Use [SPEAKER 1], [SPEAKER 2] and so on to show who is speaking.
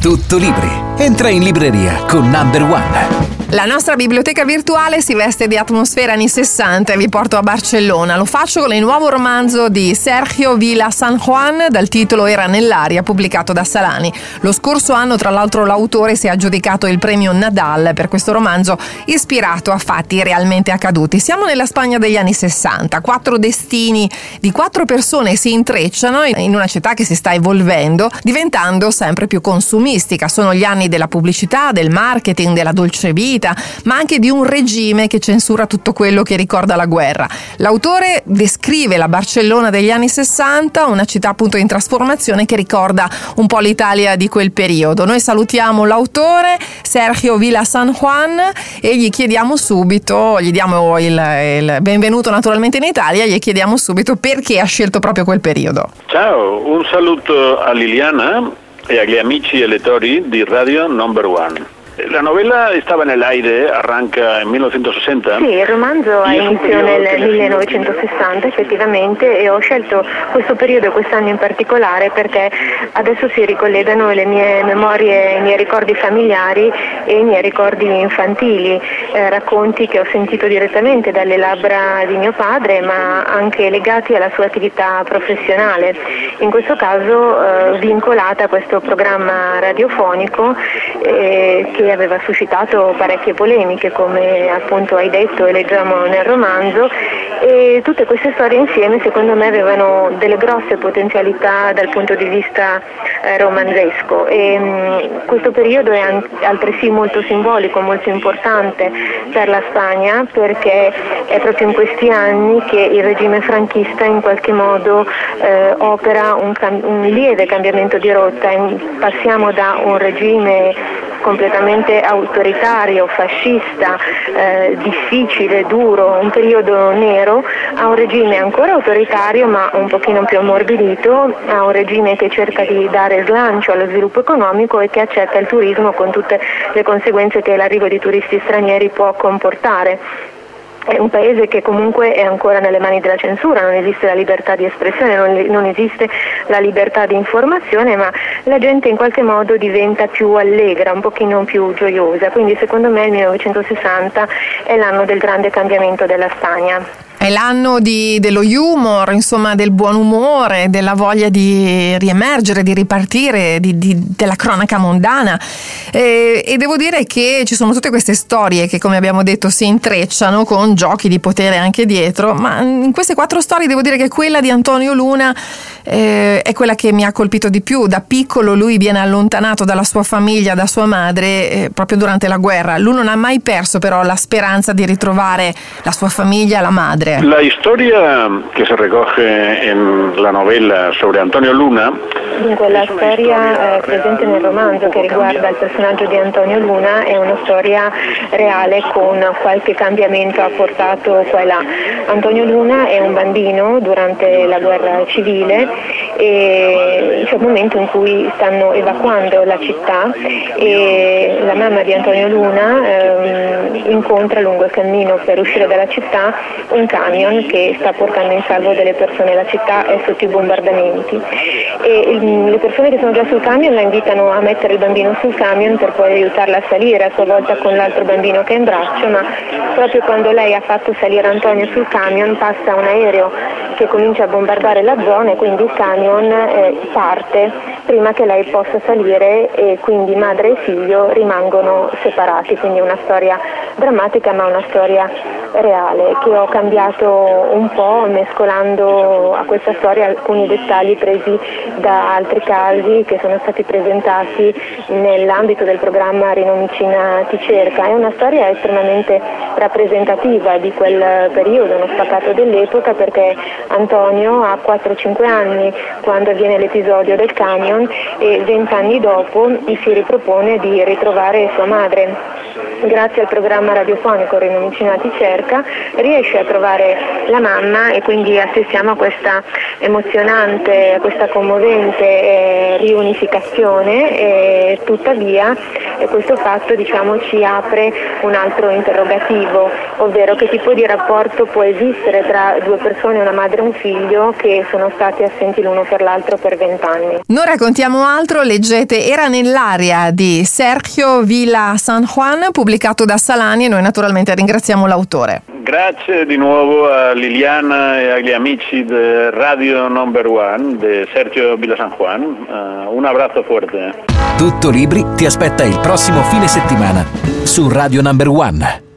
[SPEAKER 1] Tutto libri. Entra in libreria con Number One.
[SPEAKER 2] La nostra biblioteca virtuale si veste di atmosfera anni 60 e vi porto a Barcellona. Lo faccio con il nuovo romanzo di Sergio Vila San Juan dal titolo Era nell'aria, pubblicato da Salani. Lo scorso anno, tra l'altro, l'autore si è aggiudicato il premio Nadal per questo romanzo ispirato a fatti realmente accaduti. Siamo nella Spagna degli anni 60. Quattro destini di quattro persone si intrecciano in una città che si sta evolvendo, diventando sempre più consumistica. Sono gli anni della pubblicità, del marketing, della dolce vita vita, ma anche di un regime che censura tutto quello che ricorda la guerra. L'autore descrive la Barcellona degli anni 60, una città appunto in trasformazione che ricorda un po' l'Italia di quel periodo. Noi salutiamo l'autore Sergio Villa San Juan e gli chiediamo subito, gli diamo il, il benvenuto naturalmente in Italia, gli chiediamo subito perché ha scelto proprio quel periodo.
[SPEAKER 3] Ciao, un saluto a Liliana e agli amici e lettori di Radio Number One. La novella stava nell'aire, arranca nel 1960.
[SPEAKER 4] Sì, il romanzo ha inizio nel 1960 effettivamente e ho scelto questo periodo e quest'anno in particolare perché adesso si ricollegano le mie memorie, i miei ricordi familiari e i miei ricordi infantili, eh, racconti che ho sentito direttamente dalle labbra di mio padre ma anche legati alla sua attività professionale, in questo caso eh, vincolata a questo programma radiofonico eh, che aveva suscitato parecchie polemiche, come appunto hai detto e leggiamo nel romanzo, e tutte queste storie insieme secondo me avevano delle grosse potenzialità dal punto di vista eh, romanzesco. E mh, mm, questo periodo è altresì molto simbolico, molto importante per la Spagna perché è proprio in questi anni che il regime franchista in qualche modo eh, opera un, cam- un, lieve cambiamento di rotta, passiamo da un regime completamente autoritario, fascista, eh, difficile, duro, un periodo nero, a un regime ancora autoritario ma un pochino più ammorbidito, a un regime che cerca di dare slancio allo sviluppo economico e che accetta il turismo con tutte le conseguenze che l'arrivo di turisti stranieri può comportare. È un paese che comunque è ancora nelle mani della censura, non esiste la libertà di espressione, non, non, esiste la libertà di informazione, ma la gente in qualche modo diventa più allegra, un pochino più gioiosa. Quindi secondo me il 1960 è l'anno del grande cambiamento della Spagna.
[SPEAKER 2] È l'anno di, dello humor, insomma del buon umore, della voglia di riemergere, di ripartire, di, di, della cronaca mondana. E, e, devo dire che ci sono tutte queste storie che, come abbiamo detto, si intrecciano con giochi di potere anche dietro, ma in queste quattro storie devo dire che quella di Antonio Luna eh, è quella che mi ha colpito di più. Da piccolo lui viene allontanato dalla sua famiglia, da sua madre, eh, proprio durante la guerra. Lui non ha mai perso però la speranza di ritrovare la sua famiglia, la madre.
[SPEAKER 3] La storia che si recoge nella novella sobre Antonio Luna
[SPEAKER 4] Dunque la storia eh, presente nel romanzo che riguarda il personaggio di Antonio Luna è una storia reale con qualche cambiamento apportato qua e là. Antonio Luna è un bambino durante la guerra civile e c'è un momento in cui stanno evacuando la città e la mamma di Antonio Luna eh, incontra lungo il cammino per uscire dalla città un camion che sta portando in salvo delle persone. La città è sotto i bombardamenti. E il le persone che sono già sul camion la invitano a mettere il bambino sul camion per poi aiutarla a salire, a sua volta con l'altro bambino che è in braccio, ma proprio quando lei ha fatto salire Antonio sul camion passa un aereo che comincia a bombardare la zona e quindi il camion eh, parte prima che lei possa salire e quindi madre e figlio rimangono separati, quindi una storia drammatica ma una storia reale che ho cambiato un po' mescolando a questa storia alcuni dettagli presi da altri casi che sono stati presentati nell'ambito del programma Rinomicina ti cerca. È una storia estremamente rappresentativa di quel periodo, uno spaccato dell'epoca perché Antonio ha 4-5 anni quando avviene l'episodio del camion e 20 anni dopo si ripropone di ritrovare sua madre. Grazie al programma radiofonico Rinomicina ti cerca riesce a trovare la mamma e quindi assistiamo a questa emozionante, questa commovente eh, riunificazione e tuttavia e questo fatto diciamo, ci apre un altro interrogativo, ovvero che tipo di rapporto può esistere tra due persone, una madre e un figlio che sono stati assenti l'uno per l'altro per vent'anni.
[SPEAKER 2] Non raccontiamo altro, leggete Era nell'aria di Sergio Villa San Juan, pubblicato da Salani e noi naturalmente ringraziamo l'autore.
[SPEAKER 3] Grazie di nuovo a Liliana e agli amici di Radio Number One di Sergio Villa San Juan. Uh, un abbraccio forte.
[SPEAKER 1] Tutto Libri ti aspetta il prossimo fine settimana su Radio Number One.